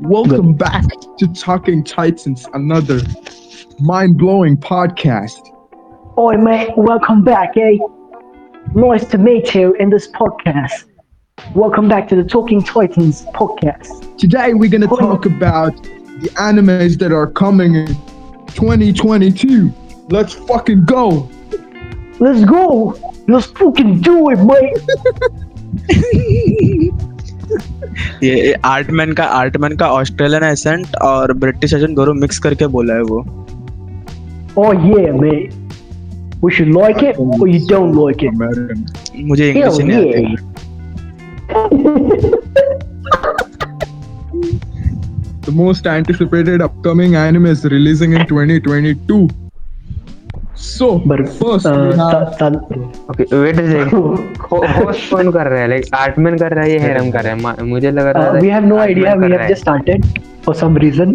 Welcome back to Talking Titans, another mind blowing podcast. Oi, mate, welcome back, eh? Nice to meet you in this podcast. Welcome back to the Talking Titans podcast. Today, we're going to talk about the animes that are coming in 2022. Let's fucking go. Let's go. Let's fucking do it, mate. ये आर्टमैन का आर्टमैन का Australian accent और British accent दोनों mix करके बोला है वो। ओ yeah may we should like it और यू डोंट लाइक इट मुझे इंग्लिश नहीं आती। The most anticipated upcoming anime is releasing in 2022. So, But first, uh, we have ta- ta- okay wait host कौन कर रहा है लाइक आर्टमैन कर रहा है या हेरम कर रहा है मुझे लग रहा uh, था we have no Artman idea. कर We रहा have है। just started for some reason.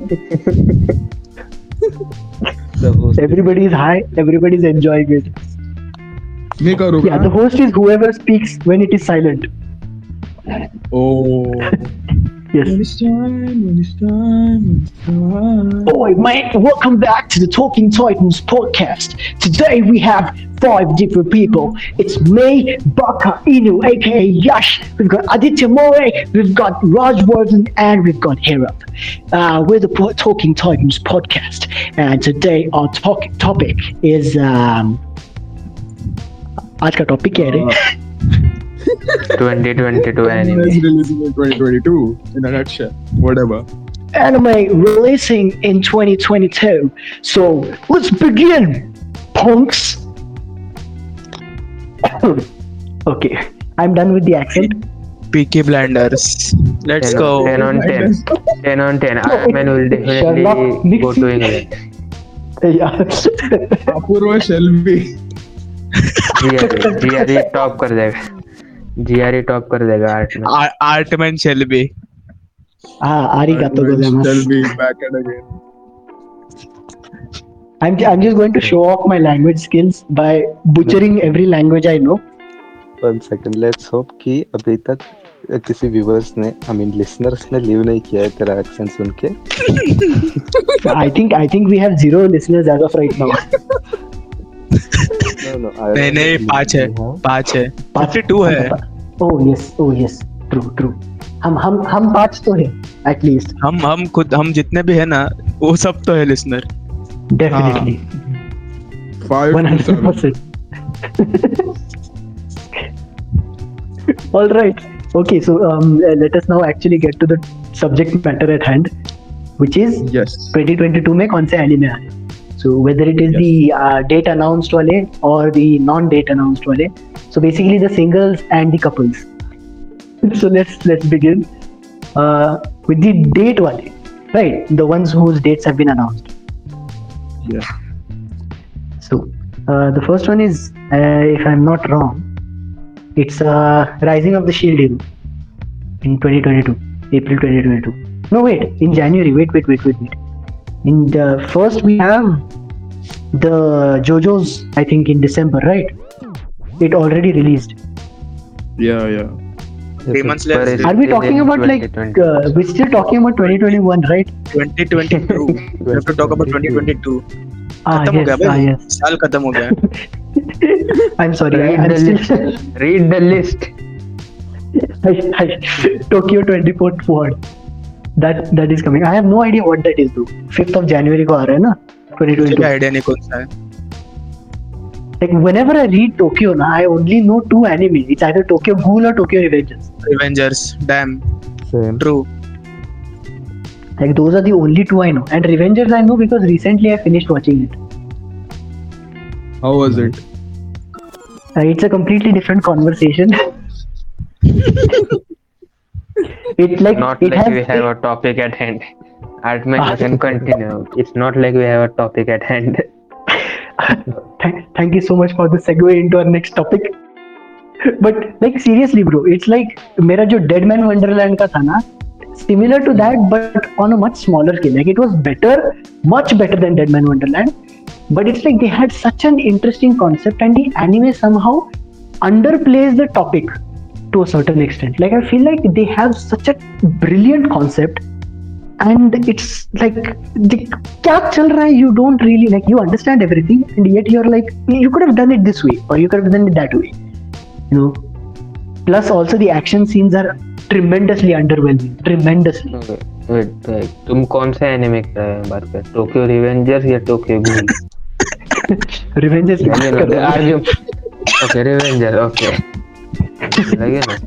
The host- Everybody is high. Everybody is enjoying it. मैं करूँगा Yeah, the host is whoever speaks when it is silent. Oh. Yes. When it's time, when it's time, when it's time. Oi, mate, welcome back to the Talking Titans podcast. Today we have five different people. It's me, Baka Inu, aka Yash. We've got Aditya More, we've got Raj Worthen, and we've got Hirup. Uh, we're the Po- Talking Titans podcast, and today our talk- topic is. Um, आज का topic क्या है रे? 2022 Anime anime is releasing in 2022 in a nutshell. Whatever. anime releasing in 2022. So let's begin, punks. okay, I'm done with the accent. Peaky Blinders let's 10 go on 10 on 10 10 on 10 Artman will Sherlock definitely go Nixon. to England Yeah. Apoorva Shelby GRE GRE top कर जाएगा GRE top कर देगा art में आ, Artman Artman Shelby ah, arigato gozaimasu. Shelby back at again. I'm, I'm just going to show off my language skills by butchering every language I know. One second let's hope कि अभी तक किसी viewers ने I mean listeners ने leave नहीं किया है तेरा एक्सेंट सुन के I think I think we have zero listeners as of right now. नहीं पाँच है पाँच है। पाँच ही टू है। Oh yes oh yes true true हम हम हम पाँच तो है एटलीस्ट हम हम खुद हम जितने भी है ना वो सब तो है listener definitely five percent all right okay so let us now actually get to the subject matter at hand which is yes 2022 में कौन से एनिमे आए? So whether it is yes. the uh, date announced wale or the non-date announced wale. So basically the singles and the couples. so let's let's begin uh, with the date wale, right? The ones whose dates have been announced. Yes. So uh, the first one is, uh, if I'm not wrong, it's uh, Rising of the Shield in 2022, April 2022. No wait, in January. Wait, wait, wait, wait, wait In the first we have the JoJo's. I think in December, right? It already released. Yeah, yeah. Demon Slayer Super is- Are we is talking in about like? 2020. Uh, we're still talking about 2021, right? 2022 we have to talk about 2022 Ah, खत्म हो गया yes, ah, भाई yes. साल खत्म हो गया I'm sorry. I, read I'm the still. list read the list Tokyo 24 Forward. That that is coming. I have no idea what that is though. 5th of January को आ रहा है ना मुझे 2022. आइडिया नहीं कौन सा है Like whenever I read Tokyo, na, I only know two anime. It's either Tokyo Ghoul or Tokyo Revengers. Avengers damn same true Like those are the only two I know. And Revengers I know because recently I finished watching it. How was it? Uh, it's a completely different conversation. it like not it like has we have a topic at hand Artman Ah. you can continue it's not like we have a topic at hand thank, thank you so much for the segue into our next topic. But like seriously, bro, it's like मेरा जो Dead Man Wonderland का था ना, similar to that, but on a much smaller scale. Like it was better, much better than Dead Man Wonderland. But it's like they had such an interesting concept, and the anime somehow underplays the topic to a certain extent. Like I feel like they have such a brilliant concept, and it's like the क्या चल रहा है you don't really like you understand everything and yet you're like you could have done it this way or you could have done it that way you know plus also the action scenes are tremendously underwhelming tremendously wait तुम कौन से anime की बात कर Tokyo Revengers या Tokyo Ghoul revenge is are you okay revenger okay लगे ना?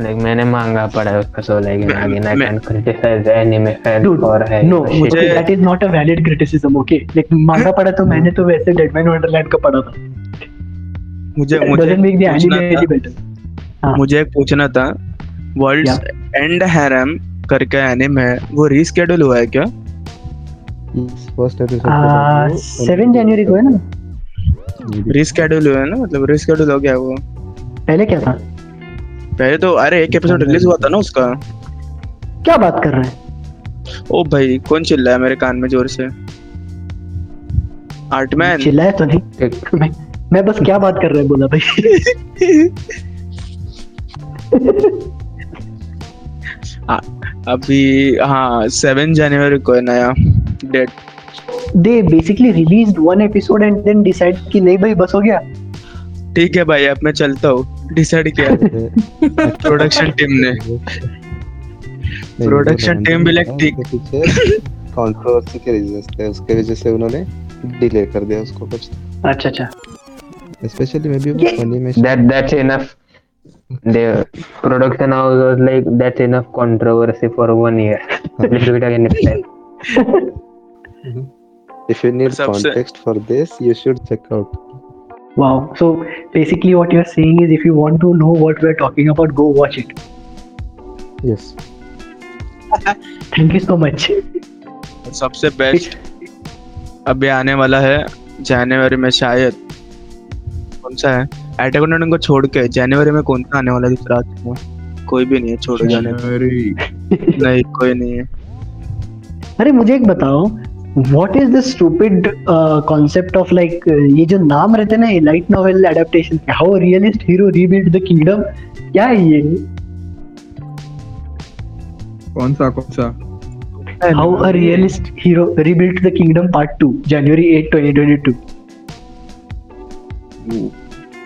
Like मैंने मांगा पढ़ा है उसका so like again I can criticise anime fan और है no shit. मुझे that is not a valid criticism okay? Like मांगा पढ़ा तो मैंने तो वैसे डेडमैन वंडरलैंड का पढ़ा था। मुझे मुझे anime था- any better. हाँ. मुझे एक पूछना था वर्ल्ड एंड हैरम करके एनिमे है वो रीस्केड्यूल हुआ है क्या? फ़र्स्ट आ, सेवन जनवरी को है ना? रीस्केड्यूल हुआ है ना मतलब रीस्केड्यूल हो गया वो। पहले क्या था? पहले तो अरे एक एपिसोड रिलीज़ हुआ था ना उसका। क्या बात कर रहे हैं? ओ भाई कौन चिल्ला है मेरे कान में ज़ोर से? आर्टमैन चिल्लाया तो नहीं। मैं मैं बस क्या बात कर रहे हैं बोला भाई। अभी हाँ सेवन जनवरी को है नया। Date they basically released one episode and then decided कि नहीं भाई बस हो गया ठीक है भाई अब मैं चलता हूँ डिसाइड किया प्रोडक्शन टीम ने Production team भी like ठीक- कंट्रोवर्सी के रीजंस थे उसके वजह से उन्होंने डिले कर दिया उसको कुछ अच्छा अच्छा स्पेशली मे बी ये- animation that that's enough the production house was like that's enough controversy for one year let's do it again next time if you need context for this you should check out wow so basically what you're saying is if you want to know what we're talking about go watch it yes thank you so much सबसे best अभी आने वाला है जनवरी में शायद कौन सा है अटैक ऑन को छोड़ के जनवरी में कौन सा आने वाला है दूसरा आते कोई भी नहीं है छोड़ो जाने। नहीं कोई नहीं है अरे मुझे एक बताओ what is the stupid uh, concept of like uh, ये जो नाम रहते हैं ना light novel adaptation how realist hero rebuild the kingdom क्या है ये? कौन सा कौन सा? How a realist hero rebuild the kingdom part 2 जनवरी 8 2022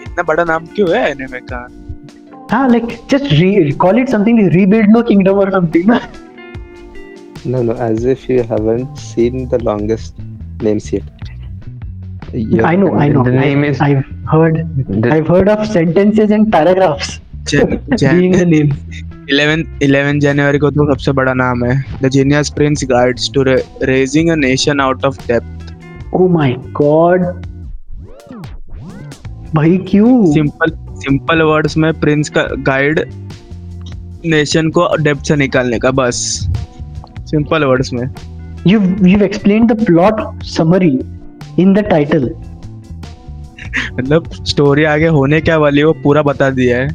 इतना बड़ा नाम क्यों है एनिमे का? हाँ like just re- call it something rebuild no kingdom or something ना? No no as if you haven't seen the longest names yet You're- I know I know The name I, is- I've heard The- I've heard of sentences and paragraphs being the name 11 11 जनवरी को तो सबसे बड़ा नाम है the genius prince guides to raising a nation out of depth oh my god भाई क्यों simple simple words में प्रिंस का गाइड नेशन को डेप्थ से निकालने का बस सिंपल वर्ड्स में. You've you've explained the plot summary in the title. मतलब स्टोरी आगे होने क्या वाली है वो पूरा बता दिया है।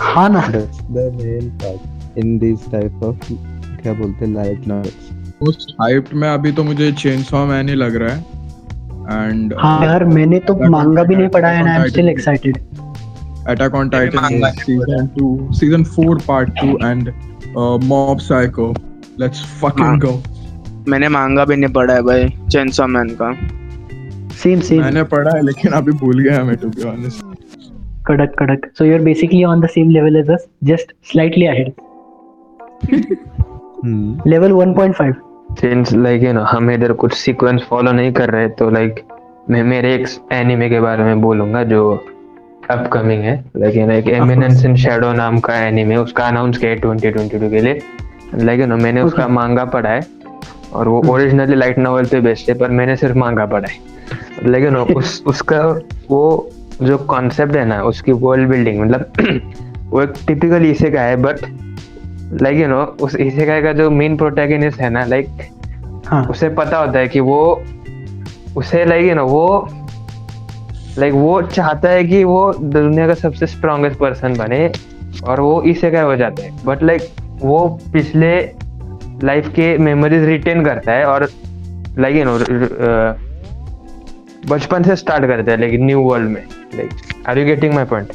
हाँ ना। The main part in these type of क्या बोलते हैं लाइट नॉवेल्स मोस्ट हाइप्ड में अभी तो मुझे चेनसॉ मैन ही लग रहा है। एंड हाँ यार मैंने तो मांगा भी नहीं पढ़ा है I am still excited attack on titan season 2 season 4 part 2 and mob psycho let's fucking. Go मैंने मांगा भी नहीं पढ़ा है भाई चेंसो मैन का। सेम सेम मैंने पढ़ा है लेकिन अभी भूल गया मैं टू बी ऑनेस्ट कड़क कड़क. So you're basically on the same level as us just slightly ahead. Level 1.5 since like you know हम इधर कुछ सीक्वेंस फॉलो नहीं कर रहे तो लाइक like, मैं मेरे एक एनिमे के बारे में बोलूँगा जो अपकमिंग है। लाइक यू नो एक एमिनेंस इन शैडो नाम का एनिमे उसका अनाउंस किया 2022 के लिए। लाइक यू नो मैंने उसका मांगा पढ़ा है और वो ओरिजिनली लाइट नॉवल पे बेस्ड है पर मैंने सिर्फ़ मांगा पढ़ा है। लाइक यू नो उस उसका वो जो कॉन्सेप्ट है ना उसकी वर्ल्ड बिल्डिंग मतलब वो एक टिपिकल इसे का है बट लाइक यू नो उस इसेकाई का जो मेन प्रोटैगनिस्ट है ना लाइक हाँ। उसे पता होता है कि वो उसे लाइक यू नो वो लाइक वो चाहता है कि वो दुनिया का सबसे स्ट्रॉन्गेस्ट पर्सन बने और वो इसेकाई हो जाता है। बट लाइक वो पिछले लाइफ के मेमोरीज रिटेन करता है और लाइक यू नो बचपन से स्टार्ट करता है लाइक न्यू वर्ल्ड में like are you getting my point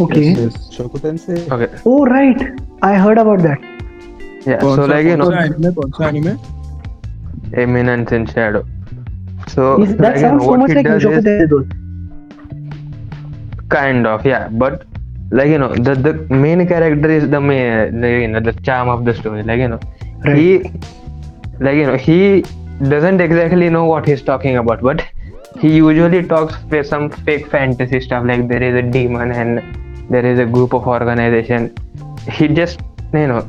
okay शोकुटेन से okay oh right I heard about that yeah so like you know कौन सा anime eminent in shadow so that so much like शोकुटेन kind of yeah but like you know, the the main character is the main, the, you know, the charm of the story. Like you know, he like you know he doesn't exactly know what he's talking about, but he usually talks with some fake fantasy stuff like there is a demon and there is a group of organization. He just you know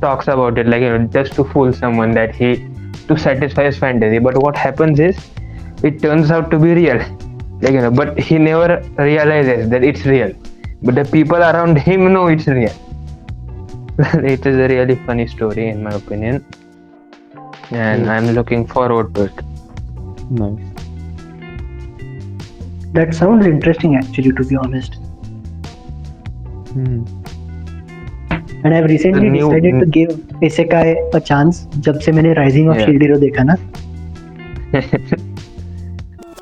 talks about it like you know just to fool someone that he to satisfy his fantasy. But what happens is it turns out to be real like you know but he never realizes that it's real but the people around him know it's real it is a really funny story in my opinion and i'm looking forward to it Nice. That sounds interesting, actually, to be honest. Hmm. And I've recently The new- decided to give Isekai a chance. जब से मैंने Rising of Yeah. Shield Hero देखा ना.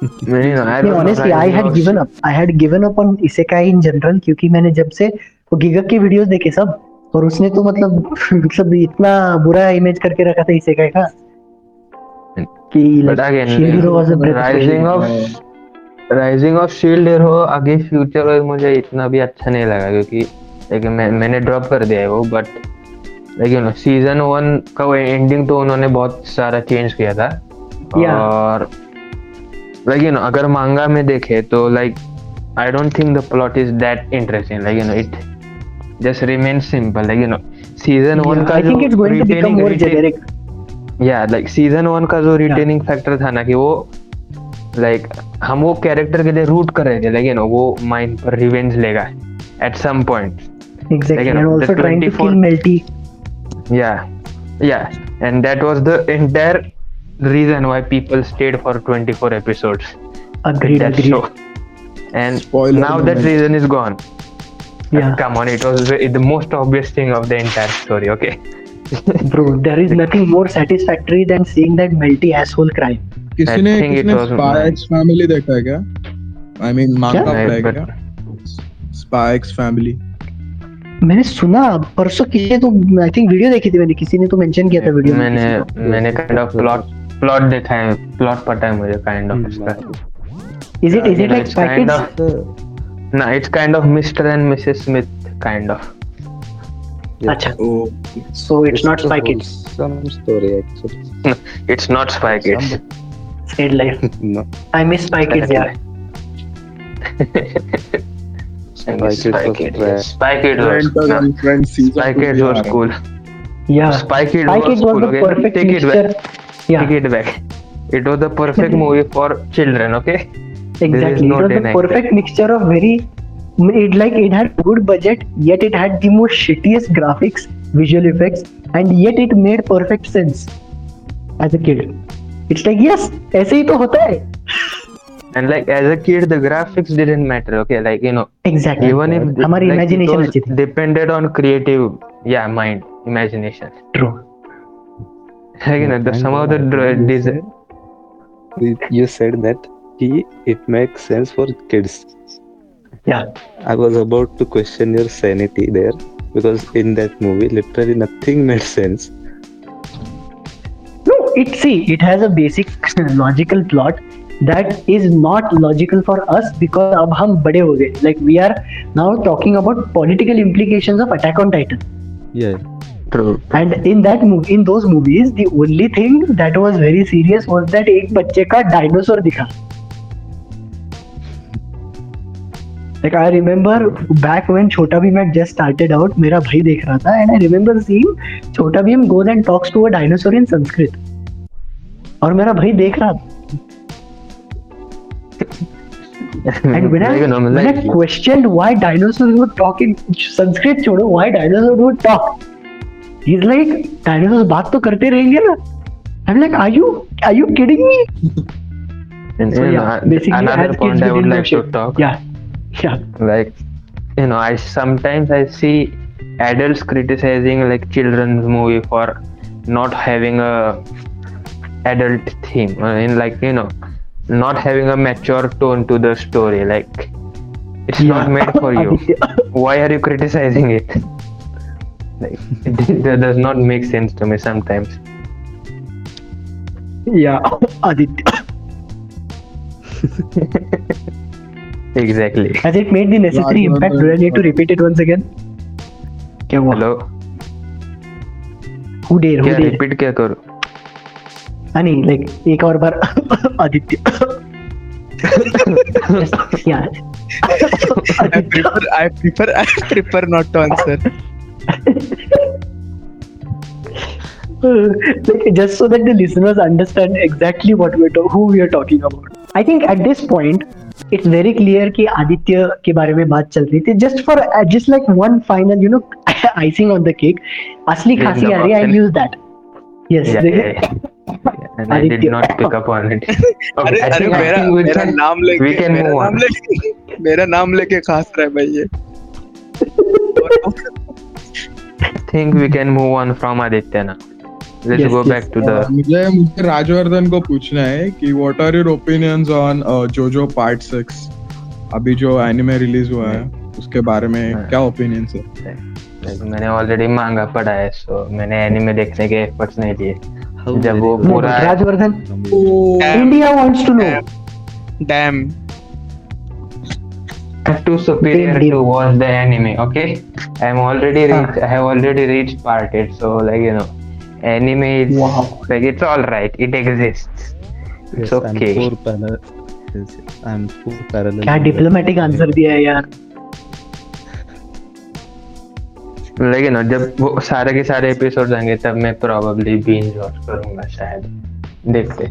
I नहीं, don't honestly, I had given up. I had given up on Isekai in general क्योंकि मैंने जब से वो गिगक के वीडियोस देखे सब और उसने तो मतलब मतलब इतना बुरा इमेज करके रखा था का कि air. of rising of shield hero आगे फ्यूचर मुझे इतना भी अच्छा नहीं लगा क्योंकि लाइक मैं मैंने ड्रॉप कर दिया है वो but like you know season one का एंडिंग तो उन्होंने बहुत सारा चेंज किया था Yeah. और लाइक यू नो अगर मांगा में देखे तो like I don't think the plot is that interesting like you know it just remain simple like you know season one का I think it's going to become more retaining- generic. या like season one का जो retaining factor था ना कि वो like हम वो कैरेक्टर के लिए रूट कर रहे थे। लेकिन वो माइंड पर रिवेंज लेगा at some point Exactly, Like, you and know, also the trying to kill Melty. Yeah yeah and that was the entire reason why people stayed for 24 episodes Agreed, that agreed. show and Spoiler now that moment. reason is gone Yeah, come on it was the, the most obvious thing of the entire story okay bro, there is nothing more satisfactory than seeing that Melty asshole cry. किसी ने think it किसी ने was spy x family देखा है क्या I mean मांगा नहीं, पढ़ा है but- क्या स्पाई एक्स फैमिली मैंने सुना परसों किसी ने तो आई थिंक वीडियो देखी थी मैंने किसी ने तो मेंशन किया था वीडियो मैंने मैंने काइंड ऑफ प्लॉट प्लॉट देखा है प्लॉट पता है मुझे काइंड ऑफ़ इसका is it is it like no it's kind of Mr. and Mrs. Smith kind of Yeah. अच्छा so it's not spy kids wholesome story actually. it's not Spy Kids sad life No. I miss spy kids यार Spy Kids was. Spy Kids was Spy Kids was है। cool या Spy Kids was cool okay perfect take it back या take it back it was the perfect movie for children okay exactly no it was the denying perfect mixture of very it like it had good budget yet it had the most shittiest graphics visual effects and yet it made perfect sense as a kid it's like yes ऐसे ही तो होता है and like as a kid the graphics didn't matter okay like you know exactly even if it- हमारी like, it imagination was अच्छी थी depended on creative yeah mind imagination true like, you know the, And, some of the uh, dr- you design said- You said that he it makes sense for kids. yeah I was about to question your sanity there because in that movie, literally nothing made sense. no it see it has a basic logical plot that is not logical for us because अब हम बड़े हो गए like we are now talking about political implications of Attack on Titan Yeah. True and in that movie in those movies the only thing that was very serious was that एक बच्चे का dinosaur दिखा like I remember back when छोटा Bhim had just started out मेरा भाई देख रहा था and I remember seeing छोटा Bhim goes and talks to a dinosaur in Sanskrit और मेरा भाई देख रहा था and when I when I questioned why dinosaurs would talk in Sanskrit छोड़ो why dinosaurs would talk is like dinosaur बात तो करते रहेंगे ना. I am like are you are you kidding me mature tone to the story like it's not made for you why are you criticising it Like it that does not make sense to me sometimes. Yeah, Aditya. Exactly. Has it made the necessary Raj impact? Do I need to repeat it once again? क्या हुआ? Hello. Who dare? Who क्या dare? Repeat क्या करूँ हाँ नहीं like एक और बार Aditya. yeah. I prefer I prefer I prefer not to answer. Like, just so that the listeners understand exactly what we're to- who we are talking about. I think at this point it's very clear कि आदित्य के बारे में बात चल रही थी just for uh, just like one final you know icing on the cake असली Yes, खांसी आ रही है I option. use that yes Yeah, yeah, yeah. And I did not pick up on it. अरे I अरे मेरा we मेरा can- नाम we can move on. लेके मेरा नाम लेके खास रहा है भाई ये I think we can move on from Aditya now. Let's Yes, go yes. back to the. मुझे मुझे राजवर्धन को पूछना है कि what are your opinions on JoJo part six अभी जो एनिमे रिलीज़ हुआ है उसके बारे में। क्या ओपिनियंस है मैंने ऑलरेडी मांगा पढ़ा है सो मैंने एनिमे देखने के एफर्ट्स नहीं लिए जब वो पूरा Rajvardhan. India wants to know damn I'm too superior to watch the anime. Okay, I'm already Ah. reached. I have already reached part eight. So like you know, anime is Wow. like it's all right. It exists. It's Yes, I'm okay. for parallel. Yes, I'm for parallel. क्या diplomatic answer दिया है यार Like you know, जब वो सारे के सारे episode आएँगे तब मैं probably binge watch करूँगा शायद देखते.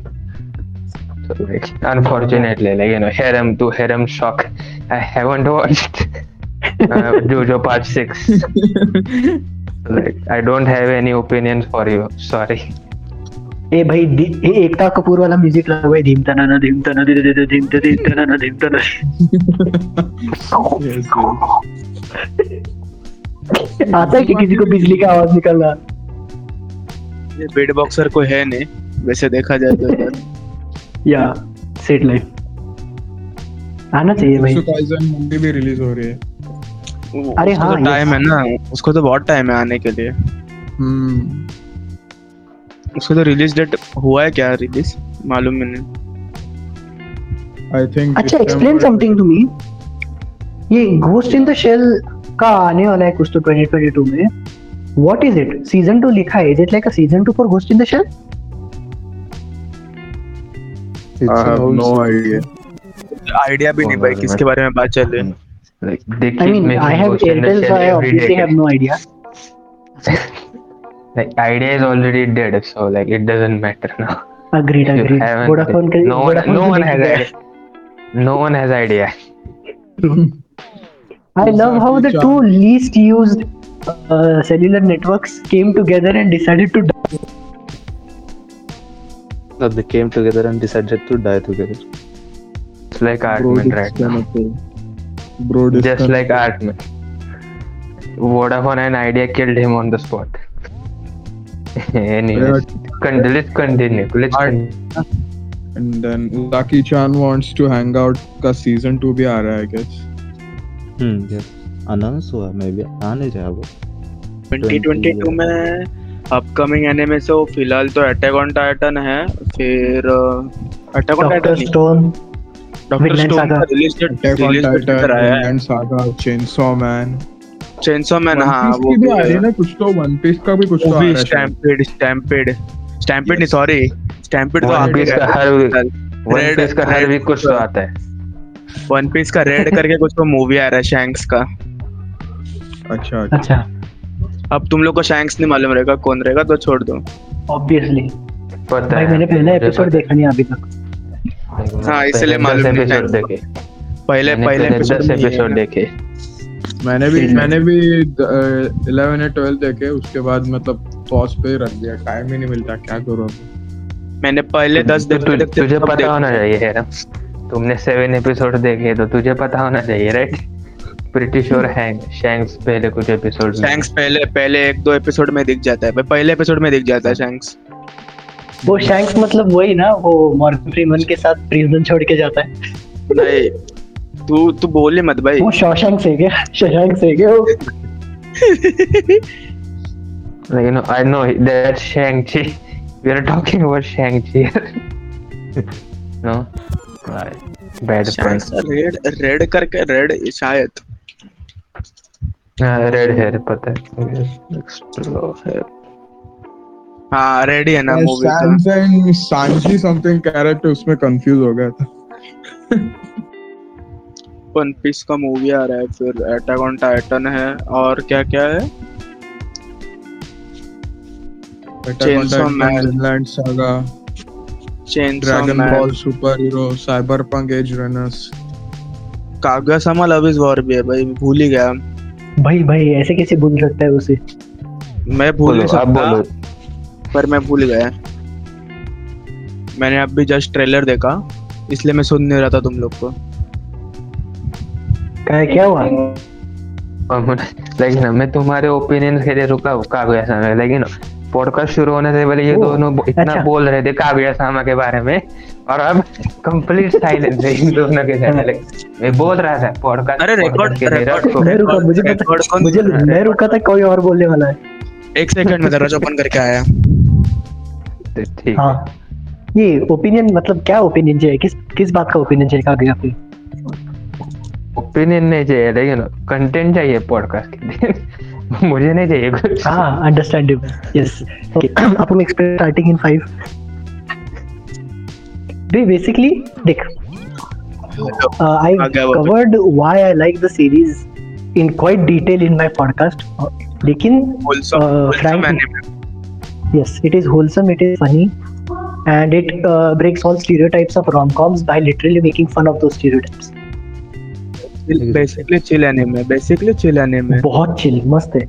So like unfortunately, like you know, harem to shock. I haven't watched uh, JoJo Part Six. like I don't have any opinions for you. Sorry. ए भाई ए एकता कपूर वाला म्यूज़िक लगा हुआ है धीम तना ना धीम तना धीम तना धीम तना धीम तना ना धीम तना. आता है कि किसी को बिजली का आवाज़ निकल रहा ये बीट बॉक्सर को है नहीं वैसे देखा जाए तो। या सेट लाइफ आना चाहिए भाई। काइसन मूवी भी रिलीज़ हो रही है। अरे उसको हाँ, तो टाइम है ना उसको तो बहुत टाइम है आने के लिए। हम्म। उसको तो रिलीज़ डेट हुआ है क्या रिलीज़ मालूम ही नहीं। आई थिंक अच्छा एक्सप्लेन समथिंग टू मी ये घोस्ट इन द शेल का आने वाला है कुछ तो 2022 में। व्हाट इज़ इट सीज़न 2 लिखा है। Is it like a season 2 for ghost in the shell I have no old- idea भी नहीं भाई Oh, किसके बारे में बात चल रही है Like I mean I have Ghost in the Airtel so I obviously have no idea Like idea is already dead, so like it doesn't matter now. You agreed haven't- no one, no one has idea. No one has idea. I love how the two least used uh, cellular networks came together and decided to die. No, they came together and decided to die together. It's like Artman right now. Bro, Just like Artman. Vodafone and Idea killed him on the spot. Anyways, con- let's continue. Let's Art- continue. And then Uzaki chan wants to hang out का season 2 भी आ रहा है I guess. Hmm, yes. Announce हुआ may be आ नहीं रहा वो 2022 में अपकमिंग एनिमे से वो फ़िलहाल तो अटैक ऑन टाइटन है फिर attack on titan Stone. Doctor stone का रिलीज़ आया है। Vinland Saga, Chainsaw Man. Man One हाँ वो भी भी आ रही है है। ना कुछ तो वन पीस का भी कुछ तो आ रहा है स्टैम्पेड स्टैम्पेड स्टैम्पेड नहीं सॉरी स्टैम्पेड तो One आगे Piece का हर One Red- Piece का हर वीक कुछ तो आता है. वन पीस का रेड करके कुछ तो मूवी आ रहा है शैंक्स का। अच्छा अच्छा। अच्छा। अब तुम लोग को शैंक्स नहीं मालूम रहेगा कौन रहेगा तो छोड़ दो। ऑब्वियसली पता है. मैंने पहला एपिसोड देखा नहीं अभी तक। हाँ, इसलिए मालूम episode देखे. पहले मैंने पहले एपिसोड दस एपिसोड देखे. मैंने भी मैंने भी इलेवन या ट्वेल्व देखे उसके बाद मतलब पॉज पे रख दिया। टाइम ही नहीं मिलता क्या करूँ मैंने पहले दस तो तु- देखते तुझे पता होना चाहिए है तुमने सेवन एपिसोड देखे तो तुझे पता होना चाहिए right pretty sure hang Shanks पहले कुछ एपिसोड में शैंक्स पहले पहले एक दो एपिसोड में दिख जाता है। भाई पहले एपिसोड में दिख जाता है शैंक्स वो शैंक्स मतलब वही ना वो मॉर्गन फ्रीमन के साथ प्रिजन छोड़ के जाता है नहीं तू तू बोले मत भाई वो शॉशैंक से क्या शशांक से क्या वो Like, you know, I know that's Shang-Chi. We are talking about Shang-Chi here. no? Right. Bad. Red red करके रेड शायद हाँ, रेड हेयर पता है Explore hair. हाँ रेड ही ना मूवी का सैमसंग सांची समथिंग कैरेक्टर उसमें कंफ्यूज हो गया था। वन पीस का मूवी आ रहा है फिर अटैक ऑन टाइटन है और क्या क्या है Chainsaw Man. Vinland saga chain dragon ball super hero cyberpunk edgerunners Kaguya love is war भी है भाई भूल ही गया। भाई भाई ऐसे कैसे बोल सकता है उसे? मैं भूल नहीं सकता। बोलो। पर मैं भूल गया। मैंने अभी जस्ट ट्रेलर देखा इसलिए मैं सुन नहीं रहा था तुम लोग को। क्या क्या हुआ? लेकिन ना मैं तुम्हारे ओपिनियन के लिए रुका हूँ कागुया सामा लेकिन पॉडकास्ट शुरू होने से पहले ये दोनों इतना अच्छा। बोल रहे थे कागुया सामा के बारे में और अब कंप्लीट साइलेंस है इन दोनों के साथ मैं बोल रहा था पॉडकास्ट अरे रखो। मैं रुका मुझे पता मुझे? मैं रुका था कोई और बोलने वाला है। एक सेकंड में दरवाज़ा ओपन करके आया। तो ठीक हाँ। ये ओपिनियन मतलब क्या ओपिनियन चाहिए? किस किस बात का ओपिनियन चाहिए कागया पे ओपिनियन नहीं चाहिए लेकिन कंटेंट चाहिए पॉडकास्ट के लिए। मुझे नहीं चाहिए कुछ। हाँ अंडरस्टैंडेबल यस ओके अपन एक्सपेक्ट स्टार्टिंग इन 5 बे बेसिकली देख आओ। covered why I like the series in quite detail in my. Uh, लेकिन Wholesome- yes, it is wholesome, it is funny, and it uh, breaks all stereotypes of rom-coms by literally making fun of those stereotypes. Basically chill anime basically chill anime बहुत chill, मस्त है.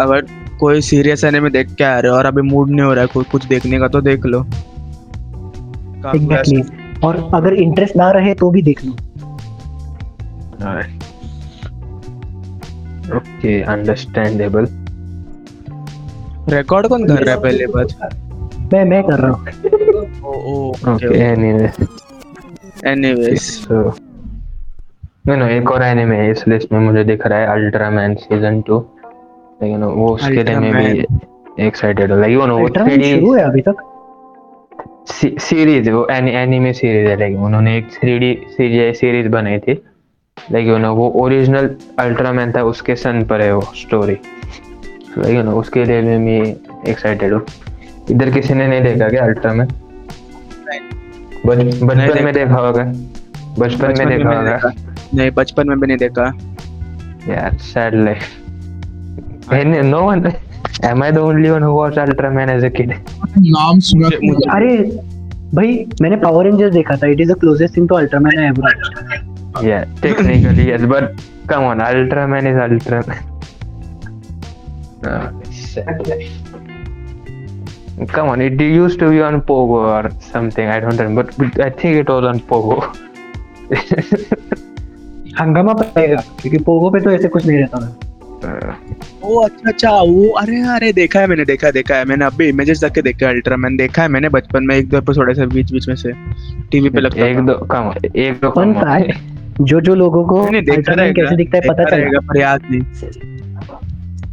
अगर कोई serious anime देख के आ रहे हो और अभी मूड नहीं हो रहा है कोई कुछ देखने का तो देख लो काफ़ी Exactly. और अगर इंटरेस्ट ना रहे तो भी देख लो. ओके अंडरस्टैंडेबल रिकॉर्ड कौन कर रहा है पहले बात? मैं मैं कर रहा हूँ. Okay anyway anyways so no no एक और एनिमे है इस लिस्ट में मुझे दिख रहा है अल्ट्रामैन सीज़न 2 लेकिन वो उसके लिए मैं भी एक्साइटेड हूँ। लाइक यू नो वो Ultraman 3D शुरू है अभी तक. सीरीज़ वो एनिमे सीरीज़ है लाइक उन्होंने एक 3D सीरीज़ सीरीज़ बनाई थी। लाइक यू नो वो ओरिजिनल अल्ट्रामैन था उसके सन पर है वो स्टोरी लाइक यू नो उसके लिए भी मैं एक्साइटेड हूँ इधर किसी ने नहीं देखा क्या अल्ट्रामैन बच- बचपन में देखा होगा बचपन में देखा होगा नहीं बचपन में भी नहीं देखा यार sad life no one am I the only one who watched Ultraman as a kid नाम सुना मुझे- मुझे- अरे भाई मैंने पावर रेंजर्स देखा था. It is the closest thing to Ultraman I ever watched. yeah technically yes but come on Ultraman is Ultraman Sad come on it used to be on Pogo or something I don't remember but, I think it was on Pogo. हंगामा पड़ेगा क्योंकि Pogo पे तो ऐसे कुछ नहीं रहता था. Uh, ओ अच्छा अच्छा वो अरे अरे देखा है मैंने देखा है देखा है मैंने अभी इमेजेस देख के देखा है अल्ट्रामैन देखा है मैंने बचपन में एक दो एपिसोड ऐसे बीच बीच में से टीवी पे लगता एक दो come on एक दो. फैक्ट जो जो लोगों को नहीं देखा रहेगा कैसे दिखता है पता देखा चला। रहेगा पर याद नहीं।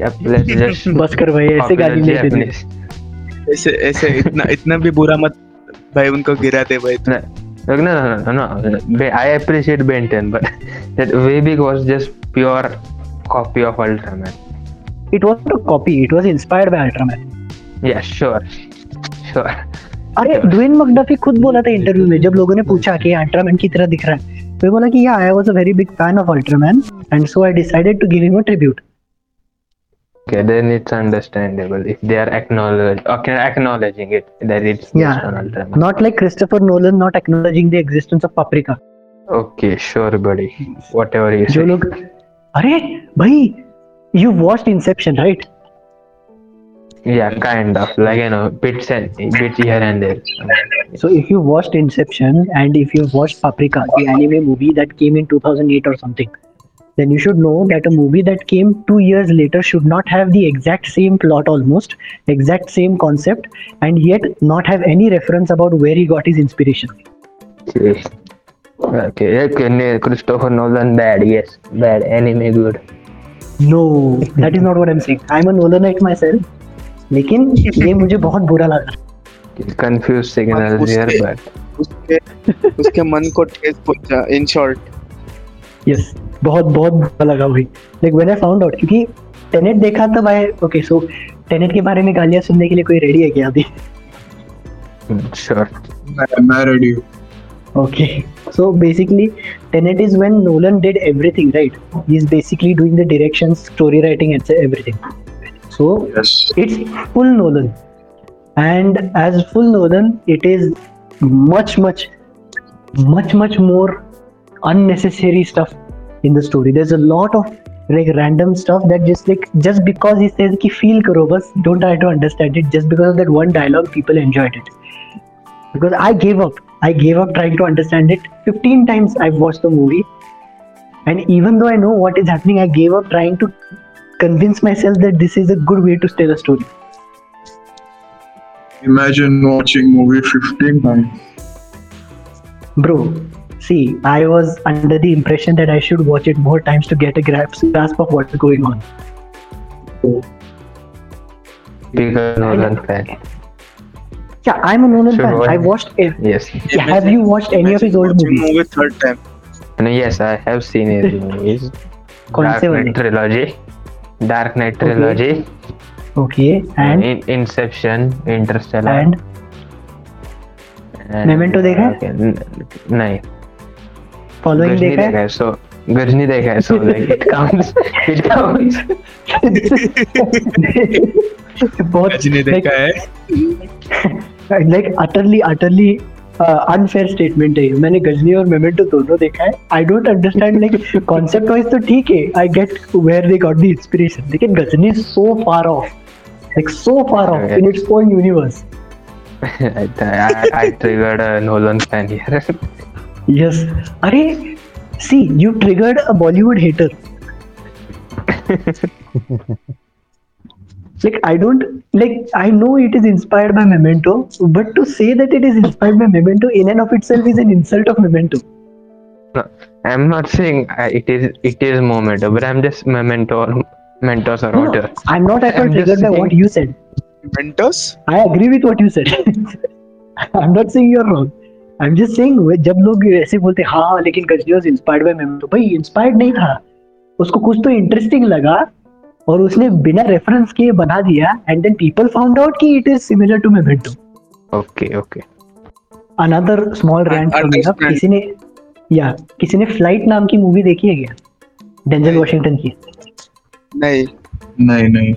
बस कर भाई ऐसे गाली popular नहीं देनी ऐसे ऐसे इतना इतना भी बुरा मत भाई उनको गिरा दे भाई No, no, no, no, no, no. Be- I appreciate Ben 10, but that Webic was just pure copy of Ultraman. it wasn't a copy it was inspired by ultraman Yeah, sure, sure. अरे Dwayne McDuffie खुद बोला था interview में जब लोगों ने पूछा कि अल्ट्रामैन की तरह दिख रहा है तो बोला कि yeah I was a very big fan of Ultraman and so I decided to give him a tribute Okay, then it's understandable if they are acknowledge, okay, acknowledging it that it's based Yeah. on Ultraman. Not like Christopher Nolan not acknowledging the existence of Paprika Okay, sure, buddy. Whatever you जो say. लोग अरे भाई you watched Inception right Yeah, kind of like you know bits and bits here and there. So if you watched Inception and if you watched Paprika, the anime movie that came in 2008 or something, then you should know that a movie that came two years later should not have the exact same plot almost, exact same concept, and yet not have any reference about where he got his inspiration. Yes. Okay, okay, ne- Christopher Nolan bad, yes, bad anime good. No, that is not what I'm saying. I'm a Nolanite myself. लेकिन ये मुझे बहुत बुरा लगा Confused signals उसके- here, but उसके उसके मन को ठेस पहुंचा इन शॉर्ट यस बहुत बहुत लगा भाई like when I found out क्योंकि टेनेट देखा था भाई ओके सो टेनेट के बारे में गालियाँ सुनने के लिए कोई रेडी है क्या अभी? Okay Nolan and as full is much much much more unnecessary in the story. There's a lot of like random stuff that just like just because he says ki feel karo bas don't try to understand it just because of that one dialogue people enjoyed it because I gave up. I gave up trying to understand it. 15 times I've watched the movie, and even though I know what is happening, I gave up trying to convince myself that this is a good way to tell a story. Imagine watching movie 15 times. Bro, see, I was under the impression that I should watch it more times to get a grasp, grasp of what's going on. Bigger Nolan fan. Yeah, I'm a Nolan Sure, fan. why- I watched. ev- Yes. Yeah, have you watched any of his old movies? Movie third time No, yes, I have seen his movies. कौन Dark से वाले? Knight trilogy. Dark Knight Okay. trilogy. Okay, and In- Inception, Interstellar. and and- Memento देखा है? Okay, न- नहीं following Ghazni देखा है? सो गजनी देखा है सो like it counts. It counts. बहुत like, देखा है। Like utterly utterly unfair statement है मैंने गजनी और मेमेंटो दोनों देखा है। I don't understand like concept wise तो ठीक है। I get where they got the inspiration लेकिन Ghajini is so far off like so far off in its own universe I, I, I triggered a Nolan fan here. Yes. Arey, see, you triggered a Bollywood hater. like I don't like I know it is inspired by Memento, but to say that it is inspired by Memento in and of itself is an insult of Memento. No, I'm not saying uh, it is it is Memento, but I'm just Memento mentors or no, whatever. No, I'm not at all triggered by what you said. Mentors? I agree with what you said. I'm not saying you're wrong. I'm just saying वे- जब लोग ऐसे बोलते हाँ लेकिन Ghazni was inspired by Memento भाई inspired नहीं था। उसको कुछ तो इंटरेस्टिंग लगा और उसने बिना रेफरेंस के बना दिया and then people found out कि it is similar to Memento okay okay. Another small rant understand. किसी ने या किसी ने फ़्लाइट नाम की मूवी देखी है क्या? डेंजल। वॉशिंगटन की। नहीं। नहीं नहीं।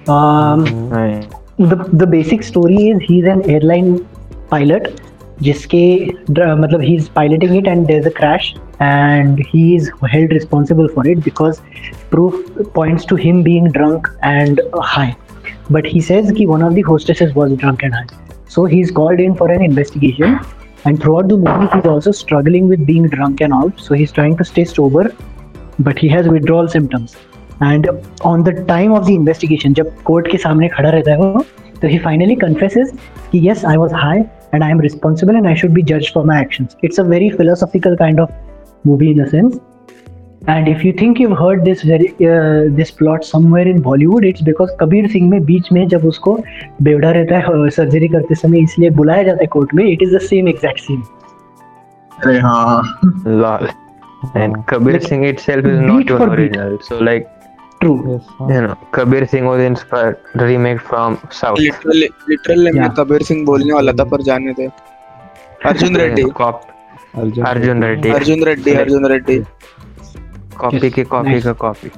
Um, Right. the the basic story is he's an airline pilot. जिसके मतलब he is piloting it and there's a crash and he is held responsible for it because proof points to him being drunk and high but he says कि one of the hostesses was drunk and high so he's called in for an investigation and throughout the movie he's also struggling with being drunk and all so he's trying to stay sober but he has withdrawal symptoms and on the time of the investigation जब court के सामने खड़ा रहता है वो तो ही finally confesses कि yes I was high And I am responsible and I should be जज for my actions it's a very philosophical kind of movie in a sense and if you think you heard this very this plot somewhere in Bollywood it's because Kabir Singh में बीच में जब उसको बेवड़ा रहता है surgery करते समय इसलिए बुलाया जाता है कोर्ट में it is the same exact scene अरे हाँ lol and Kabir Like, Singh itself is beat not for an beat. original so like true you know Kabir Singh was inspired remake from south literally literally मैं Yeah. Kabir Singh बोलने वाला था पर जाने दे Arjun Reddy Cop- Arjun Arjun Reddy Arjun Reddy Arjun Reddy copy की कॉपी Nice. का copy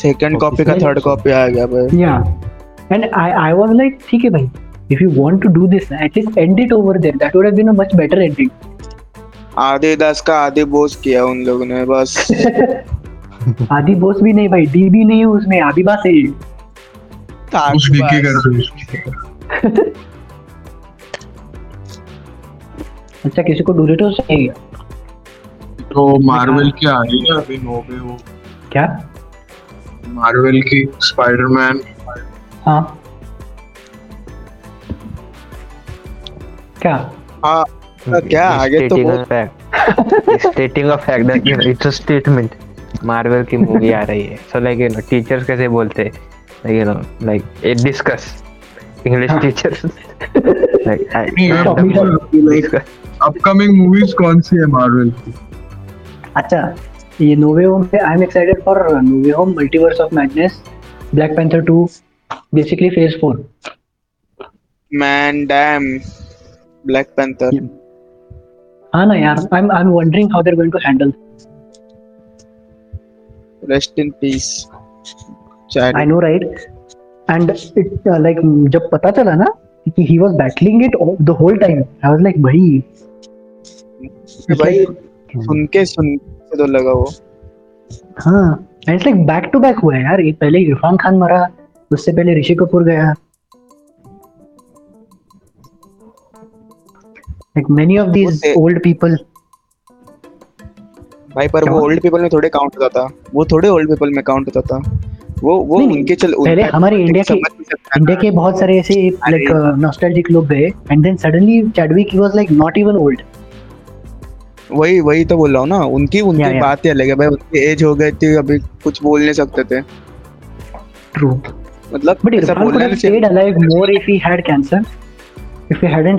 second copy का थर्ड कॉपी आ गया भाई Yeah. And I, I was like, ठीक है भाई, if you want to do this, at least end it over there. That would have been a much better ending. आदि दास का आदि बोस किया उन लोगों ने बस आदि बोस भी नहीं भाई, डी भी नहीं है उसमें, आदिबास है. उस विकी कर दो अच्छा किसी को डोरेटो चाहिए तो मार्वल की आ रही है अभी नोवे वो। क्या? मार्वल की स्पाइडरमैन। हाँ। क्या? हाँ क्या आगे तो stating वो a fact stating a fact that you know, it's a statement Marvel की मूवी आ रही है। So like you know teachers कैसे बोलते? हैं। Like you know like discuss English. Teachers like. Upcoming movies कौन सी है मार्वल की? अच्छा ये नोवे होम पे I am excited for no way home multiverse of madness black panther 2 basically phase 4 man damn black panther हाँ ना यार I am I am wondering how they are going to handle rest in peace I know right and it like जब पता चला ना कि he was battling it the whole time I was like भाई भाई सुन के सुन के तो लगा वो। हाँ it's like back to back हुआ है यार। ये पहले इरफान खान मरा उससे पहले ऋषि कपूर गया। Like many of these old people भाई पर क्या? वो ओल्ड पीपल में थोड़े काउंट होता था। वो थोड़े ओल्ड पीपल में काउंट होता था। वो वो नहीं, उनके चल पहले हमारे इंडिया के इंडिया के बहुत सारे ऐसे लाइक नॉस्टैल्जिक लोग गए and then suddenly Chadwick was like not even old वही वही तो बोल रहा हूँ ना उनकी उनकी या। बात ही अलग है। भाई उनकी एज हो गई थी अभी कुछ बोल नहीं सकते थे। ट्रू मतलब बट इरफान could बोलना have नहीं चाहिए। stayed alive more if he had cancer. If he hadn't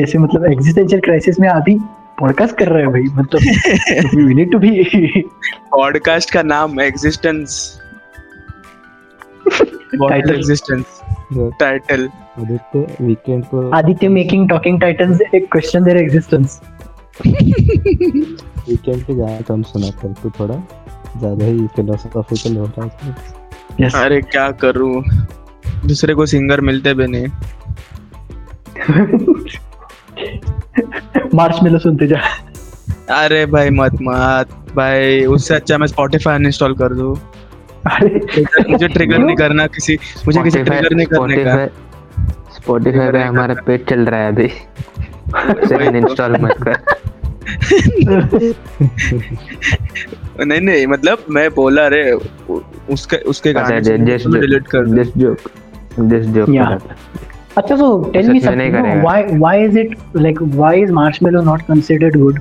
जैसे मतलब एग्जिस्टेंशियल क्राइसिस में अभी पॉडकास्ट कर रहे हैं भाई मतलब we need to be podcast का नाम एग्जिस्टेंस Title. एग्जिस्टेंस तो टाइटल आदित्य वीकेंड को आदित्य मेकिंग टॉकिंग टाइटन्स एक क्वेश्चन देयर एग्जिस्टेंस वीकेंड के ज़्यादा कम सुना कर तू थोड़ा ज़्यादा ही फिलोसॉफिकल हो रहा है यस अरे क्या करूँ? दूसरे को सिंगर मिलते भी नहीं। मार्शमेलो सुनते जा अरे भाई मत मत। भाई उससे अच्छा मैं स्पॉटिफाई अनइंस्टॉल कर दूँ। अरे। मुझे ट्रिगर नहीं करना किसी मुझे किसी ट्रिगर नहीं करने का। स्पॉटिफाई पे हमारा पेज चल रहा है अभी। इंस्टॉल मत कर। नहीं नहीं मतलब मैं बोला रे उसके उसके अच्छा गाने डिलीट कर दे। Just joke just joke. अच्छा so tell me उसे नहीं something no, करेगा। why why is it like why is marshmallow not considered good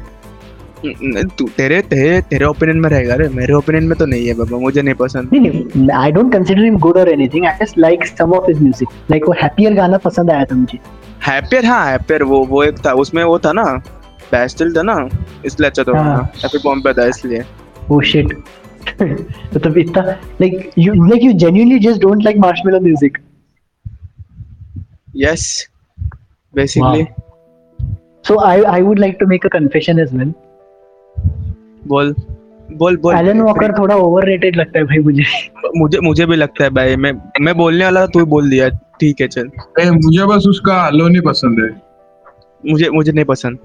न- तू तेरे तेरे तेरे ओपिनियन में रहेगा रे मेरे ओपिनियन में तो नहीं है बाबा मुझे नहीं पसंद नहीं नहीं I don't consider him good or anything I just like some of his music like वो happier गाना पसंद आया था मुझे हैप्पियर हाँ हैप्पियर वो वो एक था उसमें वो था ना पेस्टल था ना इसलिए अच्छा था हाँ। हैप्पी बॉम्ब पे था इसलिए oh shit मतलब इतना like you like you genuinely just don't like marshmallow music yes basically so I I would like to make a confession as well. बोल बोल बोल। एलन वॉकर थोड़ा ओवररेटेड लगता है भाई मुझे। मुझे मुझे भी लगता है भाई। मैं मैं बोलने वाला था तू ही बोल दिया। ठीक है चल। ए, मुझे बस उसका अलो नहीं पसंद है। मुझे मुझे नहीं पसंद।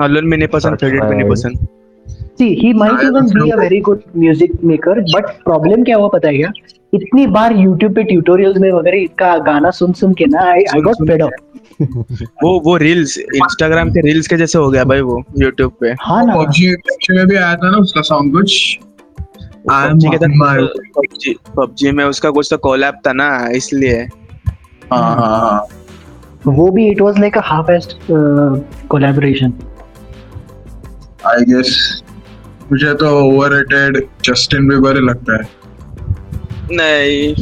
अलन भी नहीं पसंद अच्छा फेवरेट भी नहीं पसंद। See, he might I even be also- a very good music maker, but problem क्या हुआ पता है क्या? इतनी बार YouTube पे ट्यूटोरियल्स में वगैरह इसका गाना सुन सुन के ना I I got fed up वो वो रील्स इंस्टाग्राम के रील्स के जैसे हो गया भाई वो यूट्यूब पे। हाँ ना। पबजी पबजी में भी आया था ना उसका सॉन्ग कुछ। पबजी के on my साथ पबजी पबजी में उसका कुछ तो कोलैब था ना इसलिए। हाँ हाँ हाँ। वो भी it was like a half assed collaboration I guess मुझे तो ओवररेटेड जस्टिन बीबर ही लगता है। नहीं।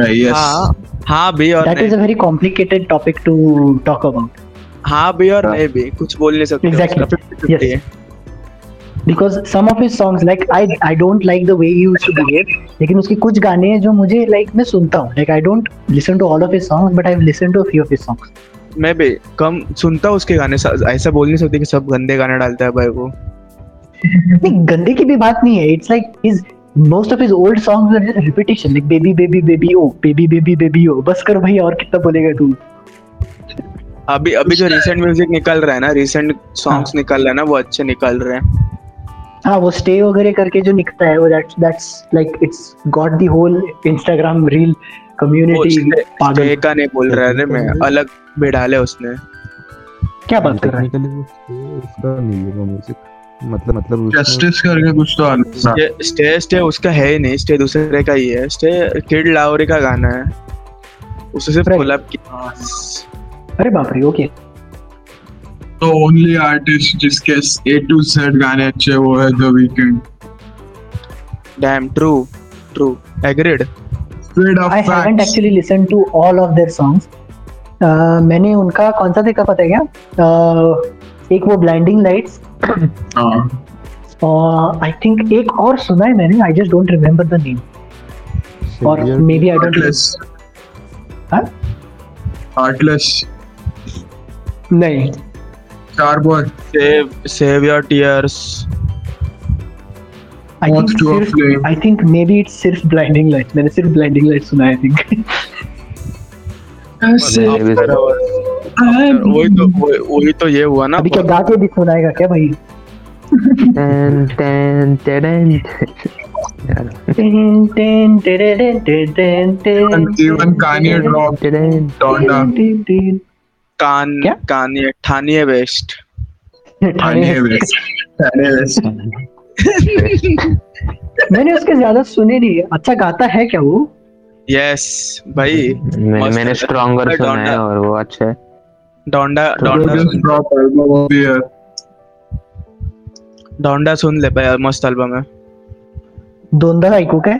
नहीं यस हाँ हाँ भी और that is a very complicated topic to talk about हाँ भी और हाँ। नहीं भी कुछ बोल नहीं सकते। Exactly yes because some of his songs like I I don't like the way you to behave लेकिन उसके कुछ गाने हैं जो मुझे लाइक like, मैं सुनता हूँ। Like I don't listen to all of his songs but I listen to few of his songs मैं भी कम सुनता उसके गाने ऐसा बोल नहीं सकते कि सब गंदे गाने डालता है भाई वो। नहीं गंदे की भी बात नहीं है। It's like his most of his old songs are just repetition. Like baby baby baby oh baby baby baby oh बस कर भाई और कितना बोलेगा तू? अभी अभी जो रिसेंट म्यूज़िक निकल रहा है ना रिसेंट सॉन्ग्स निकल रहे हैं ना वो अच्छे निकल रहे हैं। हाँ वो स्टे वगैरह करके जो निकलता है वो that's that's like it's got the whole Instagram reel community पागल। का नहीं बोल रहा है मैं अलग बिठाले उसने। क्या बात कर रहा है? उसका नहीं है वो म्यूज़िक मतलब मतलब जस्टिस करके कुछ तो आना स्टे स्टे उसका है ही नहीं स्टे दूसरे का ही है। स्टे किड लावरी का गाना है। उसने सिर्फ़. कोलैब किया। अरे बाप रे ओके तो ओनली आर्टिस्ट जिसके ए टू जेड गाने अच्छे वो है the Weeknd damn true true agreed straight off I haven't actually listen to all of their songs मैंने उनका कौन सा देखा पता है क्या? uh, एक वो ब्लाइंडिंग लाइट्स हाँ। आई थिंक एक और सुना है मैंने I just don't remember the name और maybe I don't heartless हाँ? हार्टलेस नहीं। चार boy save save your tears I think. I think maybe it's सिर्फ़ ब्लाइंडिंग लाइट्स मैंने सिर्फ़ ब्लाइंडिंग लाइट्स सुना है आई थिंक. वही तो वही- तो ये हुआ ना अभी क्या गा के भी सुनाएगा क्या भाई? Ten ten ten Kanye West. मैंने उसके ज़्यादा सुने नहीं। अच्छा गाता है क्या वो? यस भाई। मैंने। स्ट्रॉन्गर सुना है और वो अच्छा है। Donda Donda. डोंडा सुन। ले भाई मस्त एल्बम है। दोंदा ऐकू काय?